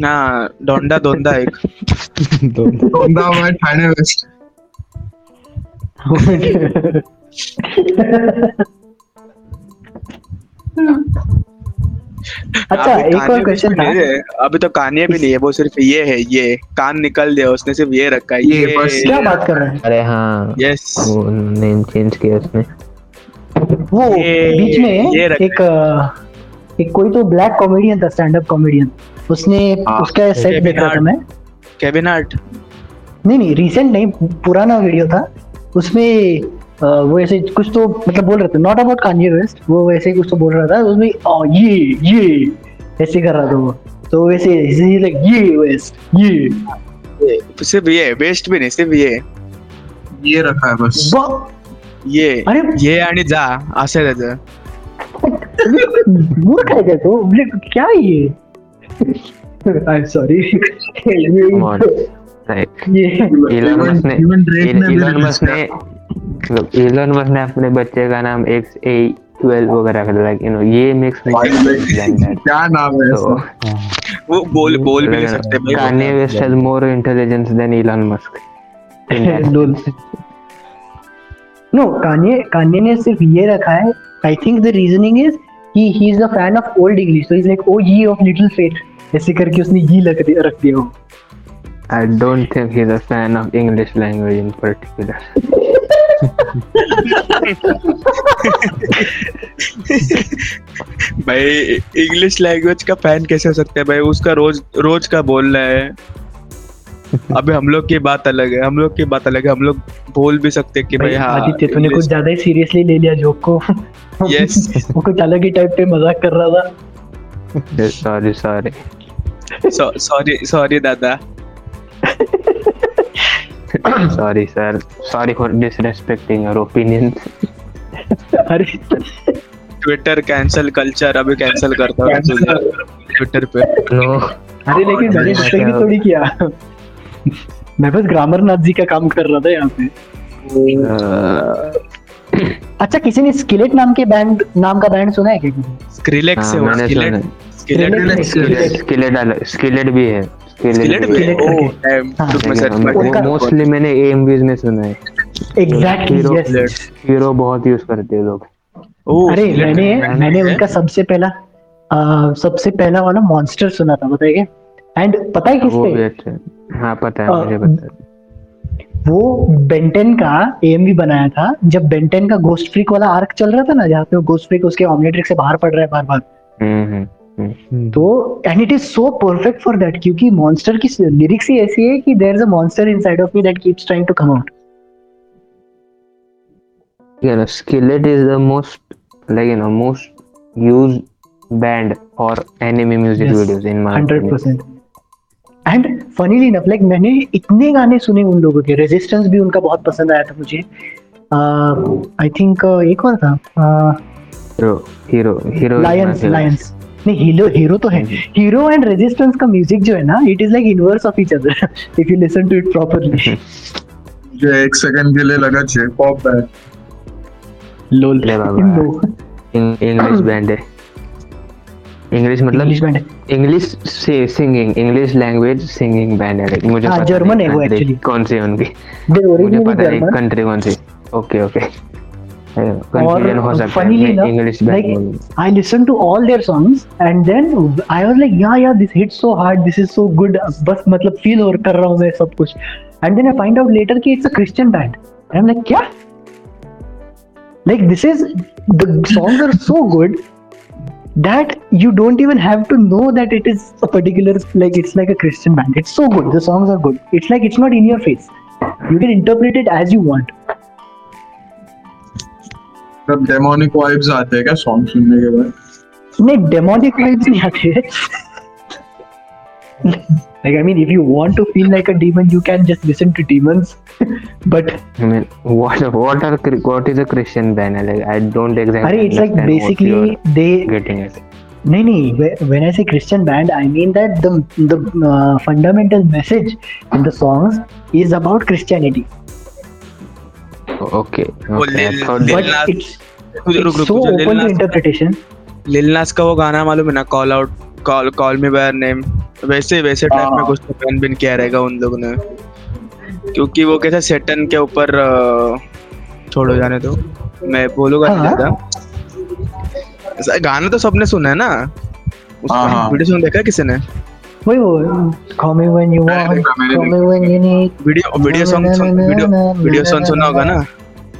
ना डोंडा दोंदा एक। दोनों Donda by Kanye West. अच्छा एक और क्वेश्चन था। है। अभी तो कानिए भी नहीं है वो सिर्फ़ ये है ये कान निकल दिया उसने सिर्फ़ ये रखा है ये बस क्या बात कर रहे हैं? अरे हाँ यस वो नेम चेंज किया उसने। वो बीच में एक एक कोई तो ब्लैक कॉमेडियन था स्टैंड अप कॉमेडियन उसने हाँ, उसका सेट देख रहा था मैं। केविन हार्ट नहीं नहीं रिसेंट नहीं पुराना वीडियो था। उसमें वो ऐसे कुछ तो मतलब बोल रहे थे नॉट अबाउट कान्ये वेस्ट वो वैसे ही कुछ तो बोल रहा था उसमें ये ये ऐसे कर रहा था वो। तो वैसे लाइक ये वेस्ट ये। सिर्फ़ ये वेस्ट भी नहीं सिर्फ़ ये। ये रखा है बस। वाह, ये अरे ये आणि जा असं आहे त्याचं. मूर्ख है क्या तो? क्या है ये? I am sorry. ये इलॉन मस्क ने इलॉन मस्क ने मतलब इलॉन मस्क ने अपने बच्चे का नाम एक्स ए ट्वेल्व वगैरह रख दिया यू नो ये मिक्स क्या नाम है तो इसका? वो बोल बोल भी नहीं सकते भाई Kanye West has more intelligence than Elon Musk. Lol. No, Kanye Kanye ने सिर्फ़ ये रखा है I think the reasoning is he he is a fan of old English so is like o ye of little fate ऐसे करके उसने ये लग दिया रख दिया वो I don't think he's a fan of English language in particular. भाई इंग्लिश लैंग्वेज का फ़ैन कैसे हो सकता है भाई? उसका रोज रोज का बोल रहा है। अभी हम लोग की बात अलग है हम लोग की बात अलग है। हम लोग बोल भी सकते हैं कि भाई भाई हाँ आदित्य तूने कुछ ज़्यादा ही सीरियसली ले लिया जोक को। Yes. वो कुछ अलग ही टाइप पे मज़ाक कर रहा था। Sorry, sorry. सॉरी सॉरी दादा। sorry, sir. Sorry for disrespecting your opinions. अरे ट्विटर कैंसिल कल्चर अभी कैंसिल करता हूँ। ट्विटर पे। No. अरे लेकिन मैंने डिसएग्री थोड़ी किया। मैं बस ग्रामर नाथ जी का काम कर रहा था यहाँ पे। Uh, अच्छा किसी ने स्किलेट नाम के बैंड नाम का बैंड सुना है क्या किसी स्क्रिलेक्स हाँ, से वो मैंने स्किलेट भी है. स्किलेट भी भी है. है. हाँ। मोस्टली मैंने AMVs में सुना है. एग्जैक्टली हीरो बहुत यूज़ करते हैं लोग. अरे मैंने मैंने उनका सबसे पहला सबसे पहला वाला मॉन्स्टर सुना था बताइए? एंड पता है किस वो पे अच्छा हाँ. पता है मुझे पता वो बेंटेन का एएमवी बनाया था जब बेंटेन का गोस्ट फ्रीक वाला आर्क चल रहा था ना जहाँ पे गोस्ट फ्रीक उसके ऑमलेट्रिक से बाहर पड़ रहा है बार बार हम्म हम्म. तो and it is so perfect for that क्योंकि मॉन्स्टर की लिरिक्स ही ऐसी है कि there is a monster inside of me that keeps trying to come out you know skillet is the most like you know most used band for anime music Yes, videos in my hundred opinion. And funnily enough like मैंने इतने गाने सुने उन लोगों के resistance भी उनका बहुत पसंद आया था मुझे। आई थिंक एक और था hero hero लायंस लायंस नहीं हीरो हीरो तो है। हीरो एंड रेजिस्टेंस का म्यूज़िक जो है ना it is like inverse of each other if you listen to it properly मुझे एक सेकंड के लिए लगा जे पॉप है। लोल ले बाबा। English band है। इंग्लिश मतलब इंग्लिश बैंड इंग्लिश से singing English language singing band है। मुझे हाँ, नहीं है वो country actually. कौन सी है उनकी। मुझे पता नहीं जर्मन कंट्री कौन सी। Okay okay कंफ्यूजन हो सकता funnily है enough, English like band I listened to all their songs and then I was like yeah yeah this hits so hard this is so good बस मतलब feel और कर रहा हूँ मैं सब कुछ and then I find out later कि it's a Christian band and I'm like क्या like this is the songs are so good that you don't even have to know that it is a particular like it's like a Christian band it's so good the songs are good it's like it's not in your face you can interpret it as you want मतलब demonic vibes आते हैं क्या song सुनने के बाद नहीं demonic vibes नहीं आते like I mean, if you want to feel like a demon, you can just listen to demons. but I mean, what what are what is a Christian band? Like, I don't exactly. Arey, it's like basically they. getting it. No, no. When I say Christian band, I mean that the the uh, fundamental message in the songs is about Christianity. Oh, वो okay. I Lil- thought Lil But Nas- it's, रुक रुक it's रुक so मुझे लिल open to नास interpretation. लिल नास का वो गाना मालूम है ना call out call call me by name वैसे वैसे टाइप में हाँ। कुछ तो बैन बिन किया रहेगा उन लोगों ने क्योंकि वो कैसा सेटन के ऊपर छोड़ो जाने दो मैं बोलूँगा नहीं हाँ। ज़्यादा गाना तो सबने सुना है ना उसका हाँ, हाँ। वीडियो सॉन्ग देखा किसी ने वही वो call me when you मैंने want, देखा, मैंने call me when you need. Video video song soon video video song सुना होगा ना?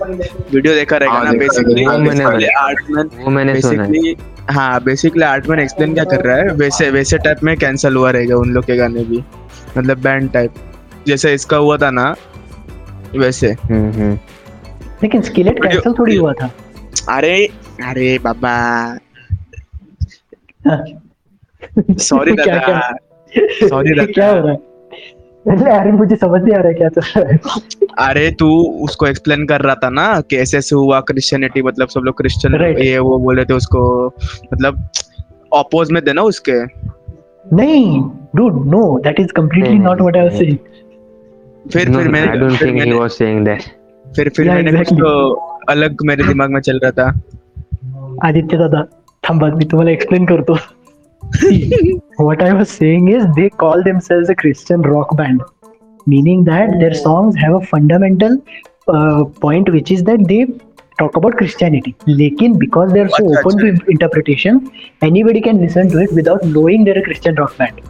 वीडियो देखा रहेगा हाँ, ना बेसिकली। आर्टमैन वो मैंने सुना है। बेसिकली हाँ। बेसिकली आर्टमैन एक्सप्लेन क्या कर रहा है? वैसे वैसे टाइप में कैंसिल हुआ रहेगा उन लोग के गाने भी। मतलब बैंड टाइप जैसे इसका हुआ था ना वैसे। हम्म हम्म। लेकिन स्किलेट कैंसिल थोड़ी हुआ था। अरे अरे बाबा। सॉरी दादा। क्या? सॉरी क्या हो रहा है? अरे मुझे समझ नहीं आ रहा क्या चल रहा है। अरे तू उसको एक्सप्लेन कर रहा था ना कि ऐसे ऐसे हुआ क्रिश्चियनिटी मतलब सब लोग क्रिश्चियन. ये वो बोले थे उसको मतलब अपोज में देना उसके। नहीं dude no that is completely नहीं, not what I was नहीं। saying. फिर No, फिर मैंने फिर think he मैंने was saying that. फिर फिर Yeah, मैंने कुछ तो अलग मेरे दिमाग में चल रहा था। आदित्य दादा थांबा मी तुम्हाला एक्सप्लेन करतो. what I was saying is they call themselves a Christian rock band meaning that their songs have a fundamental uh, point which is that they talk about Christianity लेकिन because they are so अच्छा, open to interpretation anybody can listen to it without knowing they're a Christian rock band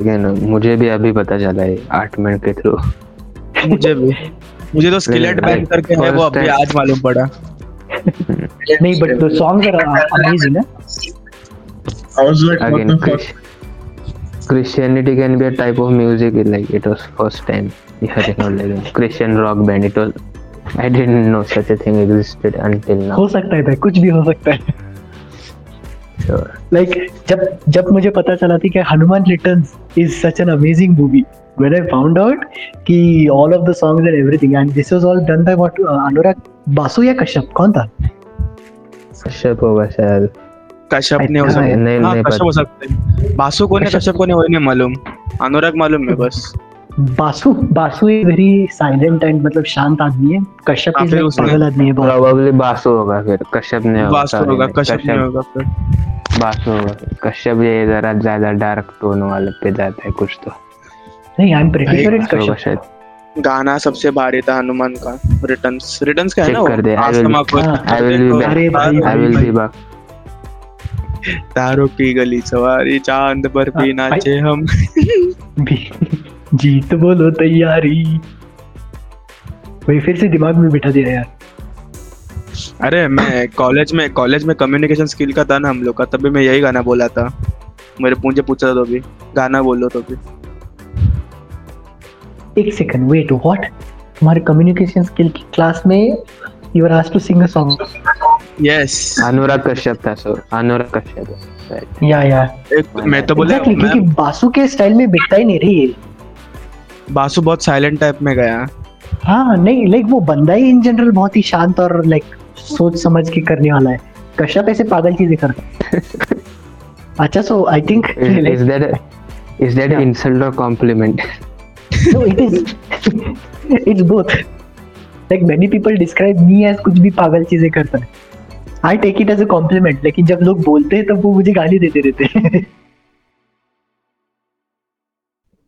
Again, मुझे भी अभी पता चला है art man के through मुझे भी मुझे तो स्किलेट नहीं, बैन like, करके है वो अभी first time- आज मालूम पड़ा नहीं but the songs are uh, amazing eh? I was like, Again, what the fuck? Christianity can be a type of music like it was first time hearing about like a Christian rock band it was I didn't know such a thing existed until now हो सकता है भाई कुछ भी हो सकता है sure like जब जब मुझे पता चला थी कि Hanuman returns is such an amazing movie when I found out कि all of the songs and everything and this was all done by what uh, Anurag Basu या कश्यप कौन था कश्यप होगा शायद कश्यप ने हो हाँ, सकता नहीं हाँ नहीं कश्यप हो सकते हैं। बासु को ने कश्यप- कश्यप को ने वही नहीं मालूम। अनुराग मालूम है बस। Basu Basu is very silent and मतलब शांत आदमी है। कश्यप हाँ, इज़ लाइक पागल आदमी है बहुत प्रोबेबली बासु होगा फिर कश्यप ने होगा बासु होगा कश्यप नहीं होगा फिर। बासु होगा कश्यप ये जरा ज़्यादा डार्क टोन वाले पे जाता है कुछ तो। नहीं I am pretty sure it's Kashyap. गाना सबसे भारी था हनुमान का रिटर्न्स रिटर्न्स का है ना वो? कर दे, I will- आसमां को हाँ, I will be back. तारों की गली सवारी चाँद पर भी हाँ, नाचे हम। जीत बोलो तैयारी। वही फिर से दिमाग में बिठा दिया यार। अरे मैं कॉलेज में कॉलेज में कम्युनिकेशन स्किल का था ना हम लोग का तभी मैं यही गाना बोला था। मेरे मुझे पूछा था तो भी गाना बोलो तो भी। एक सेकंड वेट व्हाट तुम्हारे कम्युनिकेशन स्किल की क्लास में you are asked to sing a song yes Anurag Kashyap था सो अनुराग कश्यप। right. या या। एक मैं तो बोला एग्जैक्टली क्योंकि बासु के स्टाइल में बिकता ही नहीं रही है बासु बहुत साइलेंट टाइप में गया। हाँ नहीं लाइक वो बंदा ही इन जनरल बहुत ही शांत और लाइक सोच समझ के करने वाला है। कश्यप ऐसे पागल चीज़ें करता अच्छा so I think Is, is that a, is that an insult or compliment? no it is it's both. Like many people describe me as कुछ भी पागल चीज़ें करता है। I take it as a compliment लेकिन जब लोग बोलते हैं तब वो मुझे गाली देते रहते हैं।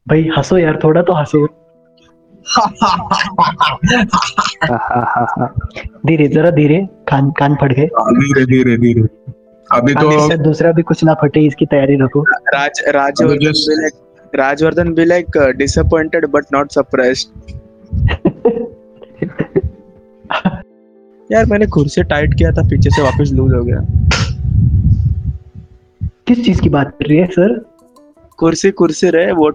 भाई हंसो यार थोड़ा तो हंसो। धीरे जरा धीरे कान कान फट गए धीरे धीरे धीरे। अभी तो से दूसरा भी कुछ ना फटे इसकी तैयारी रखो। Raj Rajvardhan Rajvardhan be like uh, disappointed but not surprised यार मैंने कुर्सी टाइट किया था पीछे से वापस लूज हो गया। किस चीज़ की बात कर रही है सर? कुर्सी कुर्सी रहे वो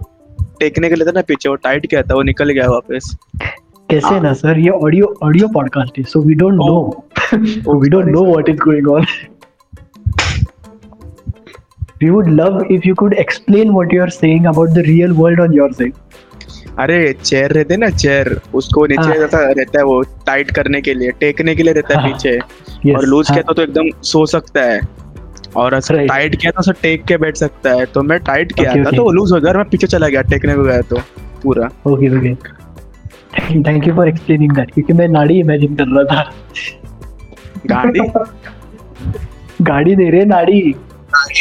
टेकने के लिए था ना पीछे वो टाइट किया था वो निकल गया वापस। कैसे ना सर? ये ऑडियो ऑडियो पॉडकास्ट है so we don't know we don't know what is going on we would love if you could explain what you are saying about the real world on your side. अरे chair रहते ना chair. उसको नीचे हाँ। रहता रहता है वो टाइट करने के लिए टेकने के लिए रहता है हाँ। पीछे। Yes और लूज हाँ, किया तो, तो एकदम सो सकता है। और. टाइट किया तो टेक के बैठ सकता है। तो मैं टाइट किया था तो लूज हो गया मैं पीछे चला गया टेकने को गया तो पूरा। Okay okay thank you for explaining that क्योंकि मैं नाड़ी इमेजिन कर रहा था। गाड़ी? गाड़ी दे रहे नाड़ी।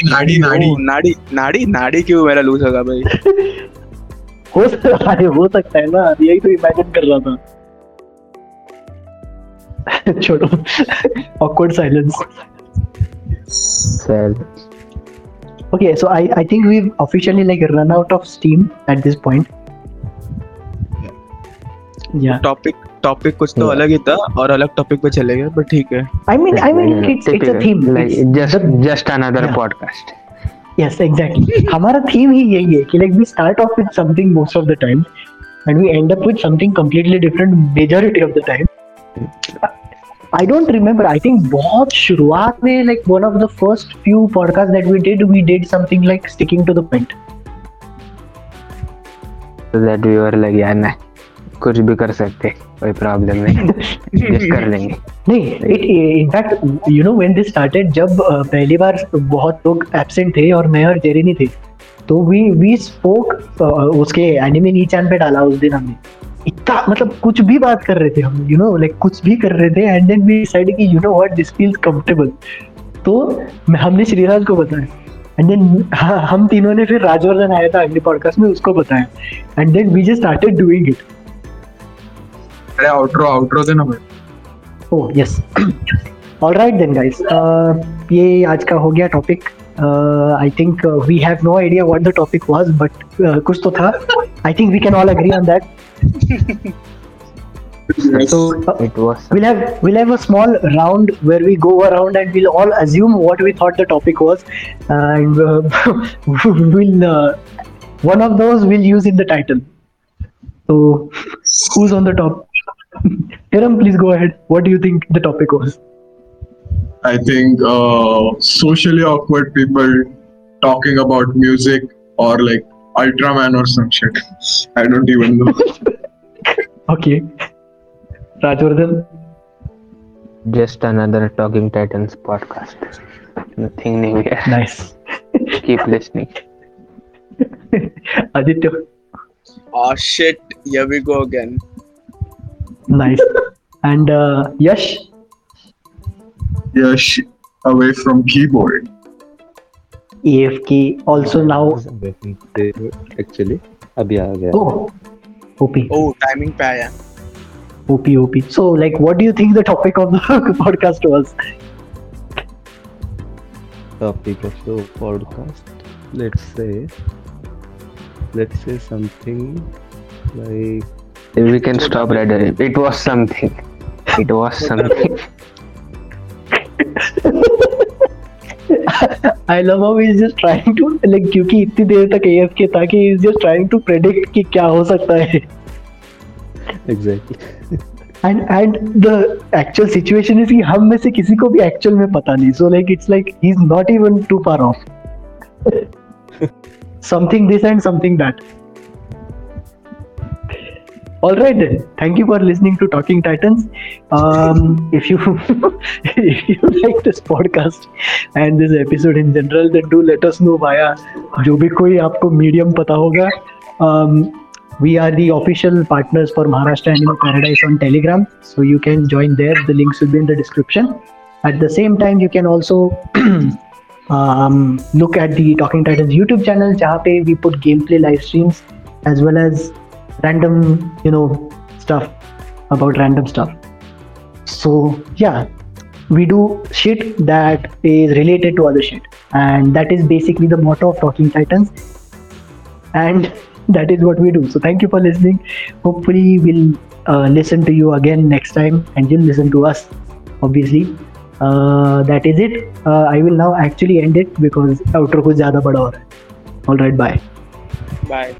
नाड़ी नाड़ी नाड़ी नाड़ी नाड़ी क्यों मेरा लूज होगा भाई? हो सकता है हो सकता है ना यही तो इमेजिन कर रहा था। छोड़ो। Awkward silence sir okay so I I think we officially like run out of steam at this point या टॉपिक टॉपिक कुछ तो अलग ही था और अलग टॉपिक पे चले गए पर ठीक है। I mean I mean it's it's a theme like just just another podcast yes exactly हमारा थीम ही यही है कि like we start off with something most of the time and we end up with something completely different majority of the time I don't remember I think बहुत शुरुआत में like one of the first few podcast that we did we did something like sticking to the point that we were like यार ना कुछ भी कर सकते कोई प्रॉब्लम नहीं। Just कर लेंगे। नहीं in fact you know when this started जब पहली बार बहुत लोग absent थे और मैं और जेरी नहीं थे तो we spoke uh, उसके एनिमे नीचान पे डाला उस दिन हमने। इतना मतलब कुछ भी बात कर रहे थे हम यू नो लाइक कुछ भी कर रहे थे एंड देन वी डिसाइडेड कि you know what this feels comfortable तो हमने श्रीराज को बताया। एंड देन हम तीनों ने फिर राजवर्धन आया था अगले पॉडकास्ट में उसको बताया। And then we just started doing it अरे आउटरो आउटरो देना भाई oh yes all right then guys ये आज का हो गया topic I think we have no idea what the topic was but कुछ तो था I think we can all agree on that so uh, it was we'll have we'll have a small round where we go around and we'll all assume what we thought the topic was and uh, we'll uh, one of those we'll use in the title so who's on the top Hiram, please go ahead what do you think the topic was I think uh, socially awkward people talking about music or like Ultraman or some shit. I don't even know. okay Rajwardhan just another Talking Titans podcast. Nothing new here. nice Keep listening. Aditya oh shit here we go again nice. And uh, yash? Yash away from keyboard. Afk also now. actually. Abhi aa gaya. Oh op oh timing pe aaya. Op op so like what do you think the topic of the podcast was? Topic of the podcast? Let's say let's say something like we can stop right there. It was something. It was something. I love how he's just trying to like क्योंकि इतनी देर तक AFK था कि he's just trying to predict कि क्या हो सकता है exactly and and the actual situation is कि हम में से किसी को भी actual में पता नहीं so like it's like he's not even too far off something this and something that all right then thank you for listening to talking titans um, if you if you like this podcast and this episode in general then do let us know via जो भी कोई आपको medium पता होगा um, we are the official partners for Maharashtra Animal Paradise on Telegram so you can join there the links will be in the description at the same time you can also um, look at the Talking Titans YouTube channel जहाँ पे we put gameplay live streams as well as random you know stuff about random stuff so yeah we do shit that is related to other shit and that is basically the motto of talking titans and that is what we do so thank you for listening hopefully we'll uh, listen to you again next time and you'll listen to us obviously uh, that is it uh, i will now actually end it because outro कुछ ज़्यादा बड़ा हो रहा है all right bye bye